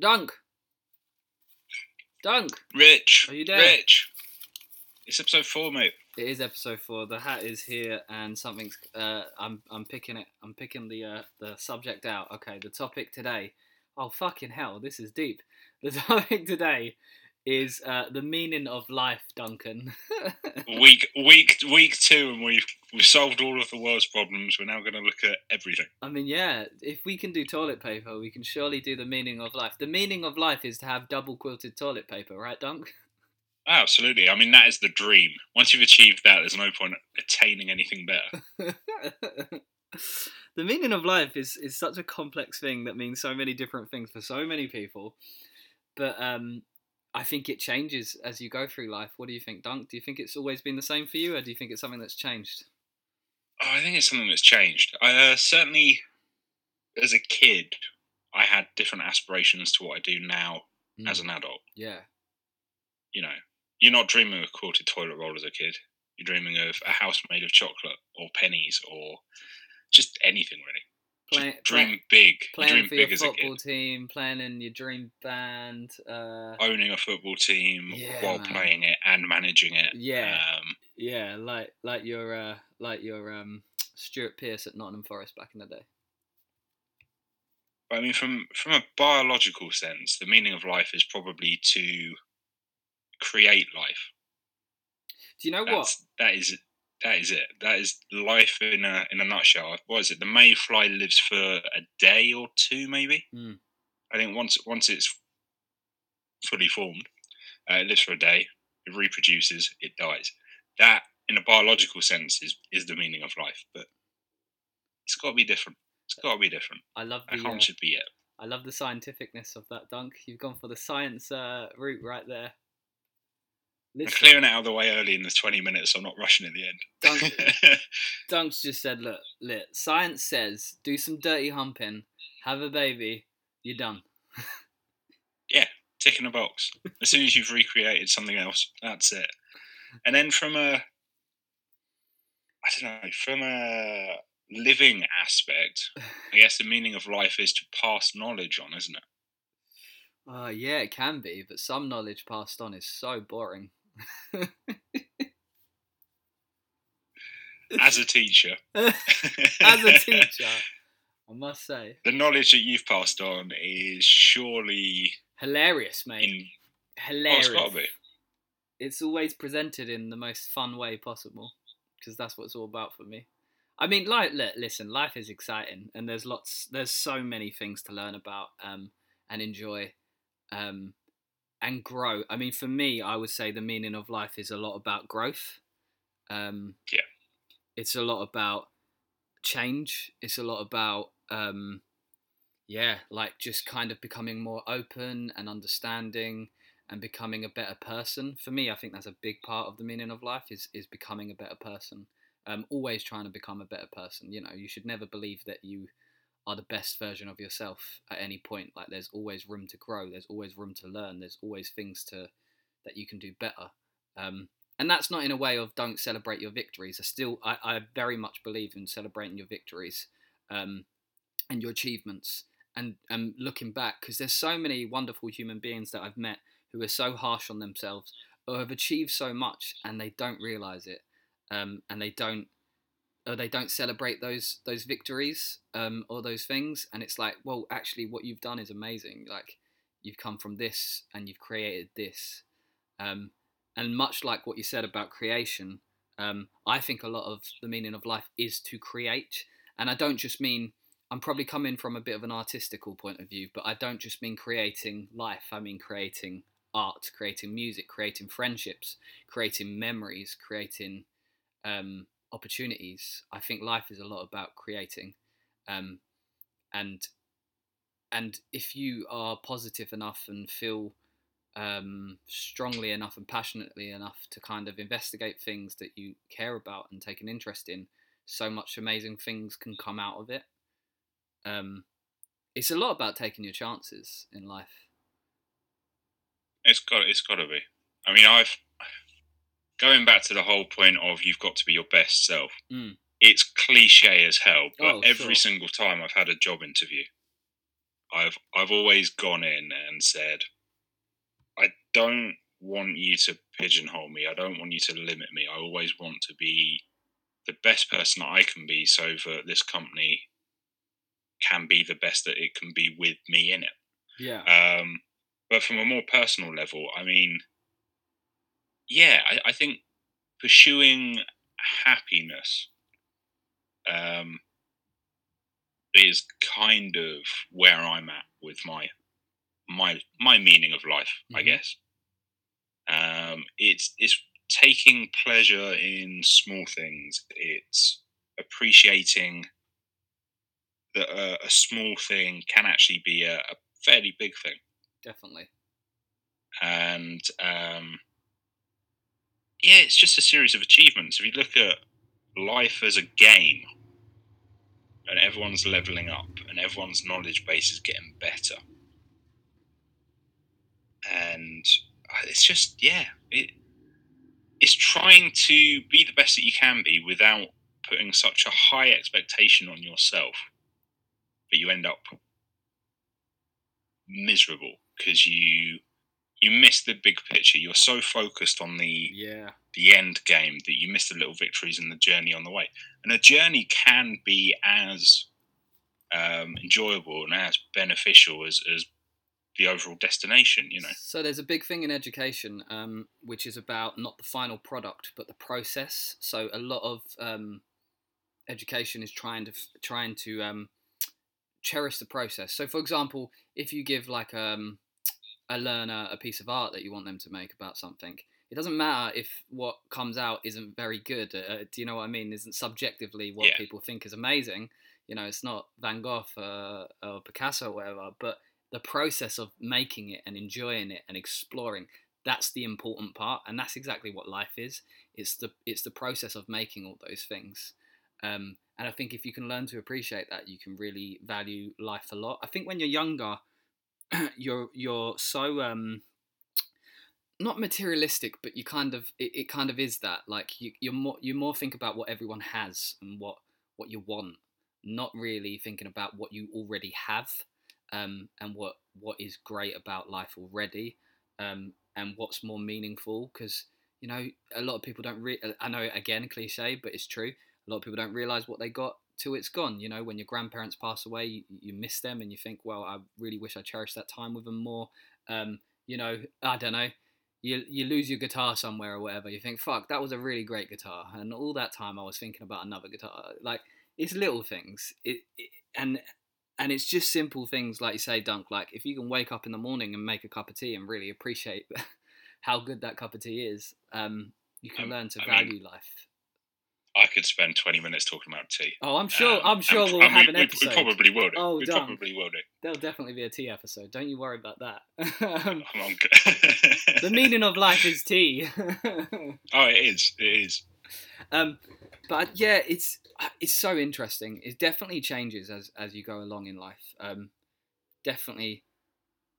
Dunk. Dunk. Rich. Are you there? Rich. It's episode four, mate. It is episode four. The hat is here, and something's. Uh, I'm I'm picking it. I'm picking the uh, the subject out. Okay, the topic today. Oh fucking hell! This is deep. The topic today is uh, the meaning of life, Duncan. Week week week two, and we've we've solved all of the world's problems. We're now going to look at everything. I mean, yeah. If we can do toilet paper, we can surely do the meaning of life. The meaning of life is to have double quilted toilet paper, right, Dunk? Absolutely. I mean, that is the dream. Once you've achieved that, there's no point attaining anything better. the meaning of life is is such a complex thing that means so many different things for so many people. But um, I think it changes as you go through life. What do you think, Dunk? Do you think it's always been the same for you, or do you think it's something that's changed? Oh, I think it's something that's changed. I uh, certainly, as a kid, I had different aspirations to what I do now Mm, as an adult. yeah, You know, you're not dreaming of a quilted toilet roll as a kid. You're dreaming of a house made of chocolate or pennies or just anything really. Play, dream big. Playing dream for your football team, playing in your dream band. Uh, Owning a football team Yeah, while man. playing it and managing it. yeah, Um, yeah, like like your uh, like your um, Stuart Pearce at Nottingham Forest back in the day. I mean, from from a biological sense, the meaning of life is probably to create life. Do you know what? That is that is it. That is life in a in a nutshell. What is it? The mayfly lives for a day or two, maybe. Mm. I think once once it's fully formed, uh, it lives for a day. It reproduces. It dies. That, in a biological sense, is is the meaning of life. But it's got to be different. It's got to be different. I love I the can't uh, should be it. I love the scientificness of that dunk. You've gone for the science uh, route right there. I'm clearing it out of the way early in the 20 minutes, so I'm not rushing at the Dunk, end. Dunks just said, "Look, lit. Science says do some dirty humping, have a baby, you're done." Yeah, tick in a box. As soon as you've recreated something else, that's it. And then from a, I don't know, from a living aspect, I guess the meaning of life is to pass knowledge on, isn't it? Uh, yeah, it can be, but some knowledge passed on is so boring. As a teacher, As a teacher, I must say, the knowledge that you've passed on is surely hilarious, mate. in. Oh, hilarious. it's to be. it's always presented in the most fun way possible because that's what it's all about for me. I mean, like, li- listen, life is exciting, and there's lots, there's so many things to learn about um, and enjoy, um, and grow. I mean, for me, I would say the meaning of life is a lot about growth. Um, Yeah. it's a lot about change. It's a lot about um, yeah, like just kind of becoming more open and understanding and becoming a better person. For me, I think that's a big part of the meaning of life is is becoming a better person. Um, always trying to become a better person. You know, you should never believe that you are the best version of yourself at any point. Like there's always room to grow. There's always room to learn. There's always things to that you can do better. Um, and that's not in a way of don't celebrate your victories. I still, I, I very much believe in celebrating your victories um, and your achievements and and looking back because there's so many wonderful human beings that I've met who are so harsh on themselves or have achieved so much and they don't realize it um, and they don't or they don't celebrate those those victories um, or those things. And it's like well actually what you've done is amazing. Like you've come from this and you've created this. Um, and much like what you said about creation um, I think a lot of the meaning of life is to create. And I don't just mean I'm probably coming from a bit of an artistical point of view, but I don't just mean creating life. I mean creating art, creating music, creating friendships, creating memories, creating um, opportunities. I think life is a lot about creating, um, and and if you are positive enough and feel um, strongly enough and passionately enough to kind of investigate things that you care about and take an interest in, so much amazing things can come out of it. Um, it's a lot about taking your chances in life. It's got it's got to be. I mean, I've going back to the whole point of you've got to be your best self. Mm. It's cliche as hell, but Oh, every sure. single time I've had a job interview, I've I've always gone in and said, I don't want you to pigeonhole me. I don't want you to limit me. I always want to be the best person that I can be, so that this company can be the best that it can be with me in it. Yeah. Um, but from a more personal level, I mean, yeah, I, I think pursuing happiness um, is kind of where I'm at with my my my meaning of life, mm-hmm. I guess. Um, it's it's taking pleasure in small things. It's appreciating that a, a small thing can actually be a, a, fairly big thing. Definitely. And um, yeah, it's just a series of achievements. If you look at life as a game, and everyone's leveling up, and everyone's knowledge base is getting better, and uh, it's just yeah, it it's trying to be the best that you can be without putting such a high expectation on yourself that you end up miserable because you you miss the big picture. You're so focused on the yeah the end game that you miss the little victories and the journey on the way. And a journey can be as um, enjoyable and as beneficial as, as the overall destination. You know. So there's a big thing in education, um, which is about not the final product but the process. So a lot of um, education is trying to trying to um, cherish the process. So for example, if you give like um a learner a piece of art that you want them to make about something. It doesn't matter if what comes out isn't very good. Uh, uh, do you know what I mean? Isn't subjectively what yeah. people think is amazing. You know, it's not Van Gogh uh, or Picasso or whatever, but the process of making it and enjoying it and exploring that's the important part and that's exactly what life is it's the it's the process of making all those things um, and i think if you can learn to appreciate that you can really value life a lot i think when you're younger you're you're so um not materialistic but you kind of it, it kind of is that like you, you're more you more think about what everyone has and what what you want not really thinking about what you already have um and what what is great about life already um and what's more meaningful because you know a lot of people don't re- i know again cliche but it's true a lot of people don't realize what they got till it's gone. You know, when your grandparents pass away, you, you miss them and you think, well, I really wish I cherished that time with them more. Um, you know, I don't know. You, you lose your guitar somewhere or whatever. You think, fuck, that was a really great guitar. And all that time I was thinking about another guitar. Like, it's little things. It, it and and it's just simple things like you say, Dunk. Like if you can wake up in the morning and make a cup of tea and really appreciate how good that cup of tea is, um, you can um, learn to I value mean, life. I could spend twenty minutes talking about tea. Oh, I'm sure. Um, I'm sure we'll have an episode. We, we probably will do. Oh, we done. probably will do. There'll definitely be a tea episode. Don't you worry about that. um, the meaning of life is tea. oh, it is. It is. Um, but yeah, it's it's so interesting. It definitely changes as as you go along in life. Um, definitely,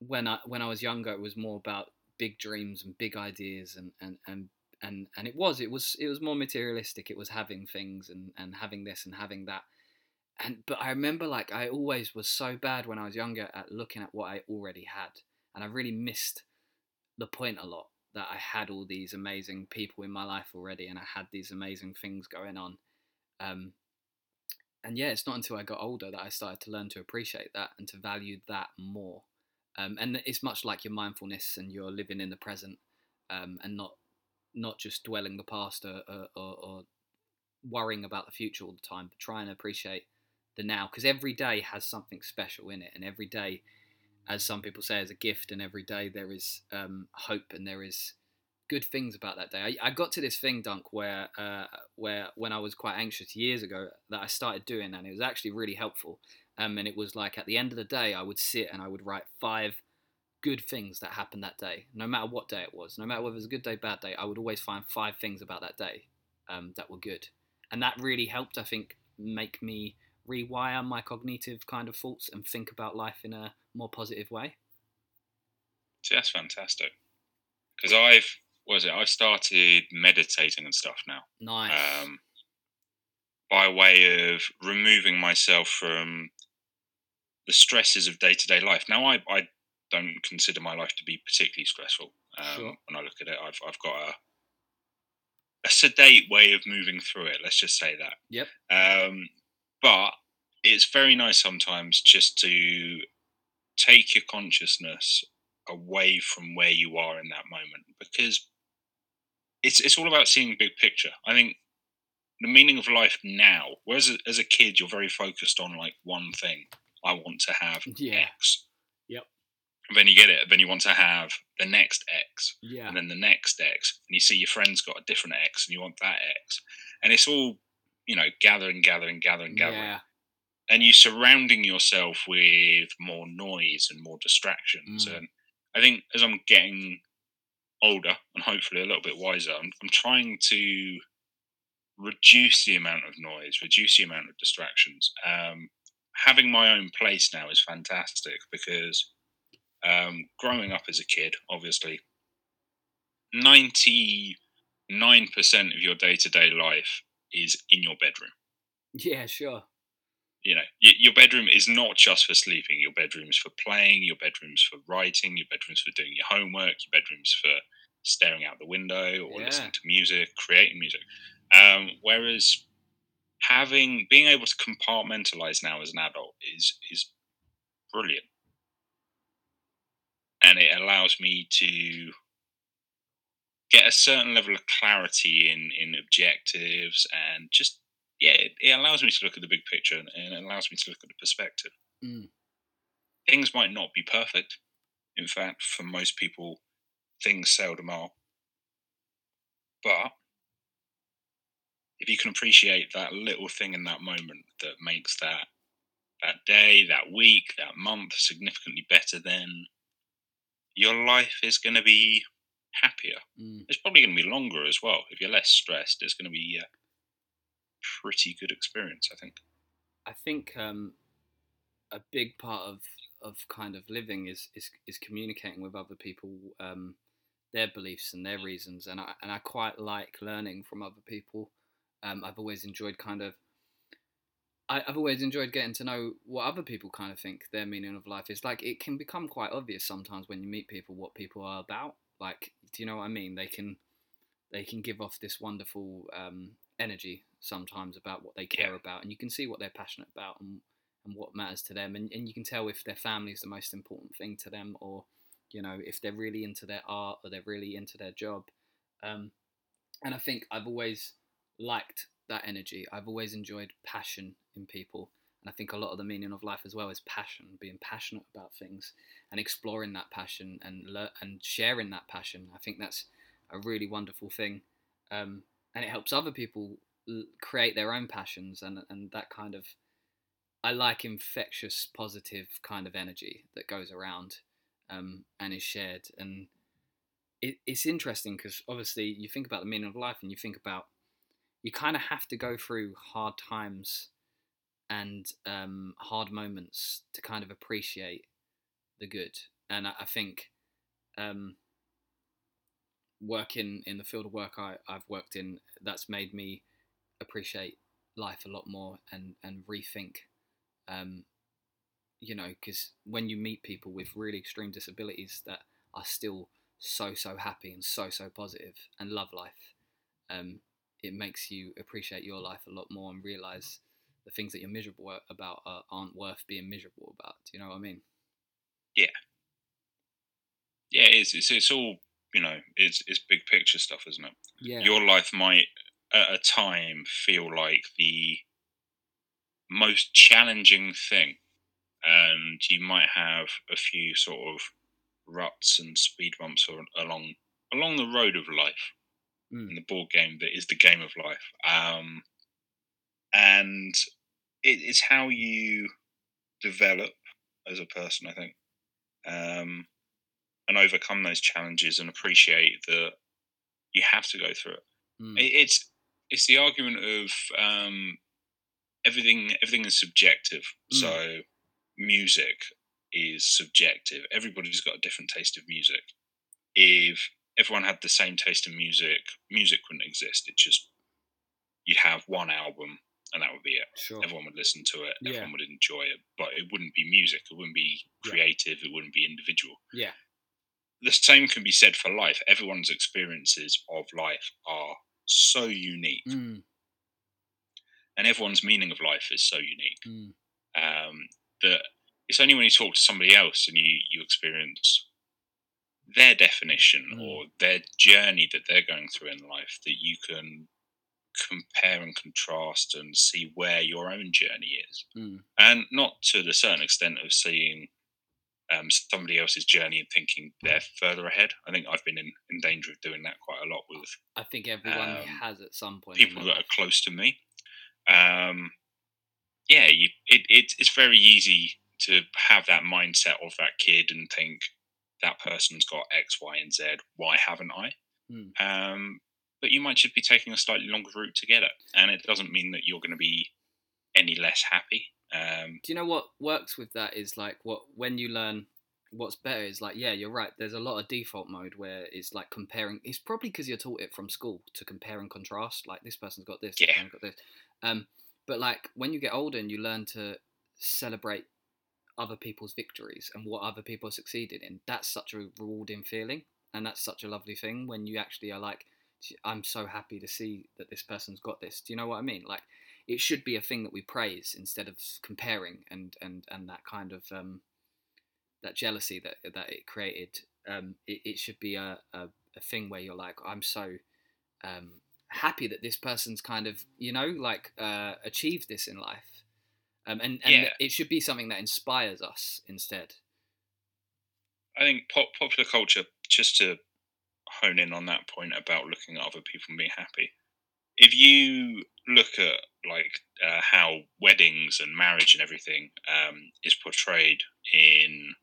when I when I was younger, it was more about big dreams and big ideas and and and and and it was it was it was more materialistic. It was having things and and having this and having that. And but i remember like i always was so bad when i was younger at looking at what i already had and i really missed the point a lot that i had all these amazing people in my life already and i had these amazing things going on. Um and yeah it's not until i got older that i started to learn to appreciate that and to value that more. Um, and it's much like your mindfulness and you're living in the present um, and not not just dwelling the past or, or, or worrying about the future all the time, but try and appreciate the now because every day has something special in it, and every day, as some people say, is a gift, and every day there is um, hope and there is good things about that day. I, I got to this thing, Dunk, where uh, where when I was quite anxious years ago, that I started doing, and it was actually really helpful. Um, and it was like at the end of the day, I would sit and I would write five good things that happened that day, no matter what day it was, no matter whether it was a good day, bad day, I would always find five things about that day um, that were good. And that really helped, I think, make me rewire my cognitive kind of thoughts and think about life in a more positive way. See, that's fantastic. Because I've, was it, I've started meditating and stuff now. Nice. Um, by way of removing myself from the stresses of day to day life. Now, I, I don't consider my life to be particularly stressful. Um, sure. When I look at it, I've I've got a a sedate way of moving through it. Let's just say that. Yep. Um, but it's very nice sometimes just to take your consciousness away from where you are in that moment because it's it's all about seeing big picture. I think the meaning of life now, whereas as a kid you're very focused on like one thing. I want to have yeah. X. Then you get it. Then you want to have the next X. Yeah. And then the next X. And you see your friend's got a different X and you want that X. And it's all, you know, gathering, gathering, gathering, gathering. Yeah. And you surrounding yourself with more noise and more distractions. Mm. And I think as I'm getting older and hopefully a little bit wiser, I'm, I'm trying to reduce the amount of noise, reduce the amount of distractions. Um, having my own place now is fantastic because um, growing up as a kid, obviously, 99% of your day to day life is in your bedroom. Yeah, sure. You know, your bedroom is not just for sleeping. Your bedroom's for playing. Your bedroom's for writing. Your bedroom's for doing your homework. Your bedroom's for staring out the window or yeah. listening to music, creating music. Um, whereas having being able to compartmentalize now as an adult is is brilliant and it allows me to get a certain level of clarity in in objectives and just yeah it, it allows me to look at the big picture and it allows me to look at the perspective. Mm. things might not be perfect. In fact for most people things seldom are. But if you can appreciate that little thing in that moment that makes that that day, that week, that month significantly better, then your life is going to be happier. Mm. It's probably going to be longer as well. If you're less stressed, it's going to be a pretty good experience, I think. I think um, a big part of, of kind of living is, is, is communicating with other people um, their beliefs and their reasons. And I, and I quite like learning from other people um, I've always enjoyed kind of. I, I've always enjoyed getting to know what other people kind of think their meaning of life is. Like it can become quite obvious sometimes when you meet people what people are about. Like, do you know what I mean? They can they can give off this wonderful um, energy sometimes about what they care yeah. about, and you can see what they're passionate about and and what matters to them, and, and you can tell if their family is the most important thing to them, or you know if they're really into their art or they're really into their job. Um, and I think I've always liked that energy. I've always enjoyed passion in people. And I think a lot of the meaning of life as well is passion, being passionate about things and exploring that passion and le- and sharing that passion. I think that's a really wonderful thing. Um, and it helps other people l- create their own passions and, and that kind of I like infectious positive kind of energy that goes around um, and is shared and it, it's interesting because obviously you think about the meaning of life and you think about you kind of have to go through hard times and um, hard moments to kind of appreciate the good. And I, I think um, working in the field of work I, I've worked in, that's made me appreciate life a lot more and, and rethink. Um, you know, because when you meet people with really extreme disabilities that are still so so happy and so so positive and love life, um, it makes you appreciate your life a lot more and realize the things that you're miserable about are, aren't worth being miserable about. Do you know what I mean? Yeah. Yeah, it's it's, it's all you know. It's it's big picture stuff, isn't it? Yeah. Your life might at a time feel like the most challenging thing, and you might have a few sort of ruts and speed bumps along along the road of life mm. in the board game that is the game of life. Um, and it, it's how you develop as a person, I think, um, and overcome those challenges and appreciate that you have to go through it. Mm. it it's it's the argument of um, everything everything is subjective. Mm. So music is subjective. Everybody's got a different taste of music. If everyone had the same taste in music, music wouldn't exist. It just you'd have one album and that would be it. Sure. Everyone would listen to it. Yeah. Everyone would enjoy it, but it wouldn't be music. It wouldn't be Yeah. creative. It wouldn't be individual. Yeah. The same can be said for life. Everyone's experiences of life are so unique, Mm, and everyone's meaning of life is so unique. mm, um, that it's only when you talk to somebody else and you you experience their definition Mm. or their journey that they're going through in life that you can compare and contrast and see where your own journey is mm. and not to the certain extent of seeing um, somebody else's journey and thinking they're further ahead i think i've been in, in danger of doing that quite a lot with I think everyone Um, has at some point. people that are close to me. Um, yeah, you, it, it, it's very easy to have that mindset of that kid and think that person's got X, Y, and Z. Why haven't I? Hmm. Um, but you might just be taking a slightly longer route to get it, and it doesn't mean that you're going to be any less happy. Um, Do you know what works with that is like what when you learn what's better is like yeah you're right there's a lot of default mode where it's like comparing it's probably because you're taught it from school to compare and contrast like this person's got this this Yeah. person's got this um but like when you get older and you learn to celebrate other people's victories and what other people are succeeding in that's such a rewarding feeling and that's such a lovely thing when you actually are like i'm so happy to see that this person's got this. Do you know what i mean? Like it should be a thing that we praise instead of comparing and and and that kind of um that jealousy that that it created. Um it, it should be a, a a thing where you're like i'm so um happy that this person's kind of you know like uh achieved this in life. Um and and Yeah. it should be something that inspires us instead. I think pop, popular culture, just to hone in on that point about looking at other people and being happy. If you look at like uh, how weddings and marriage and everything um, is portrayed in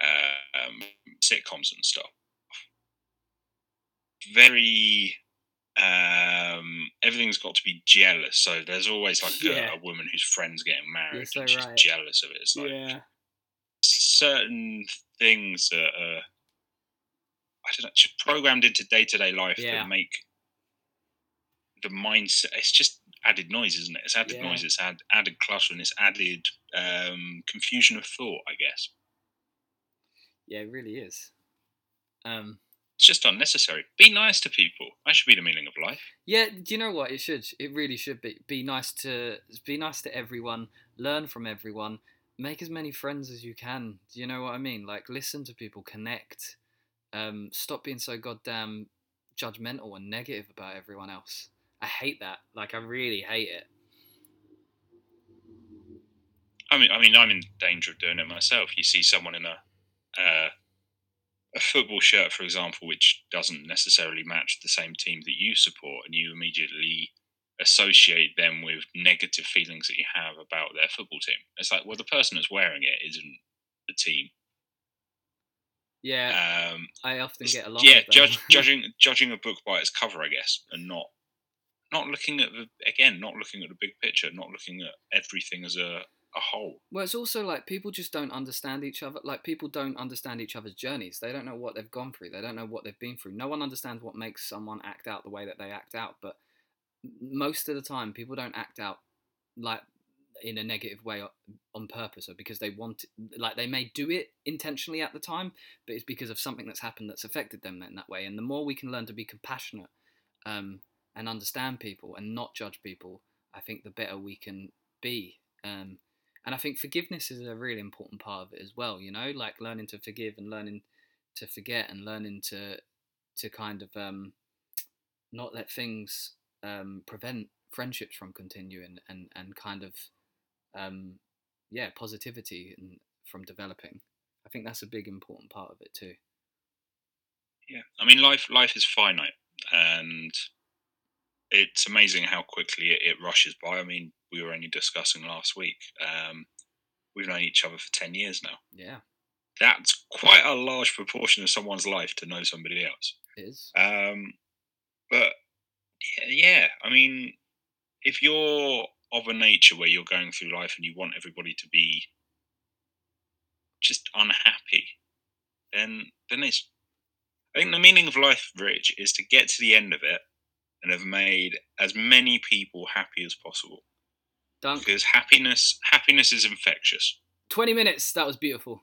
uh, um, sitcoms and stuff, very um, everything's got to be jealous. So there's always like Yeah. a, a woman whose friend's getting married so and she's right. jealous of it. It's like certain things that are I don't know, just programmed into day to day life Yeah. that make the mindset. It's just added noise, isn't it? It's added Yeah. noise. It's add, added clutter and it's added um, confusion of thought. I guess yeah it really is um it's just unnecessary. Be nice to people. That should be the meaning of life. Yeah, do you know what? It should. It really should be. Be nice to be nice to everyone. Learn from everyone. Make as many friends as you can. Do you know what I mean? Like listen to people, connect. Um, stop being so goddamn judgmental and negative about everyone else. I hate that. Like I really hate it. I mean, I mean, I'm in danger of doing it myself. You see someone in a uh, a football shirt, for example, which doesn't necessarily match the same team that you support, and you immediately associate them with negative feelings that you have about their football team. It's like, well, the person that's wearing it isn't the team. Yeah, Um, I often get a lot. yeah, judge, judging judging a book by its cover, I guess, and not not looking at the again, not looking at the big picture, not looking at everything as a a whole. Well, it's also like people just don't understand each other. Like people don't understand each other's journeys. They don't know what they've gone through. They don't know what they've been through. No one understands what makes someone act out the way that they act out. But most of the time, people don't act out like in a negative way on purpose or because they want. Like they may do it intentionally at the time, but it's because of something that's happened that's affected them in that way. And the more we can learn to be compassionate um, and understand people and not judge people, I think the better we can be. Um, and I think forgiveness is a really important part of it as well. You know, like learning to forgive and learning to forget and learning to to kind of um, not let things um, prevent friendships from continuing and and kind of um, yeah positivity and from developing. I think that's a big important part of it too. Yeah, I mean, life life is finite, and it's amazing how quickly it, it rushes by. I mean, we were only discussing last week. Um, we've known each other for ten years now. Yeah, That's quite a large proportion of someone's life to know somebody else. it is. Um, but yeah, yeah, I mean, if you're of a nature where you're going through life and you want everybody to be just unhappy, then then it's. I think the meaning of life, Rich, is to get to the end of it and have made as many people happy as possible. Dunk. Because happiness happiness is infectious. 20 minutes. That was beautiful.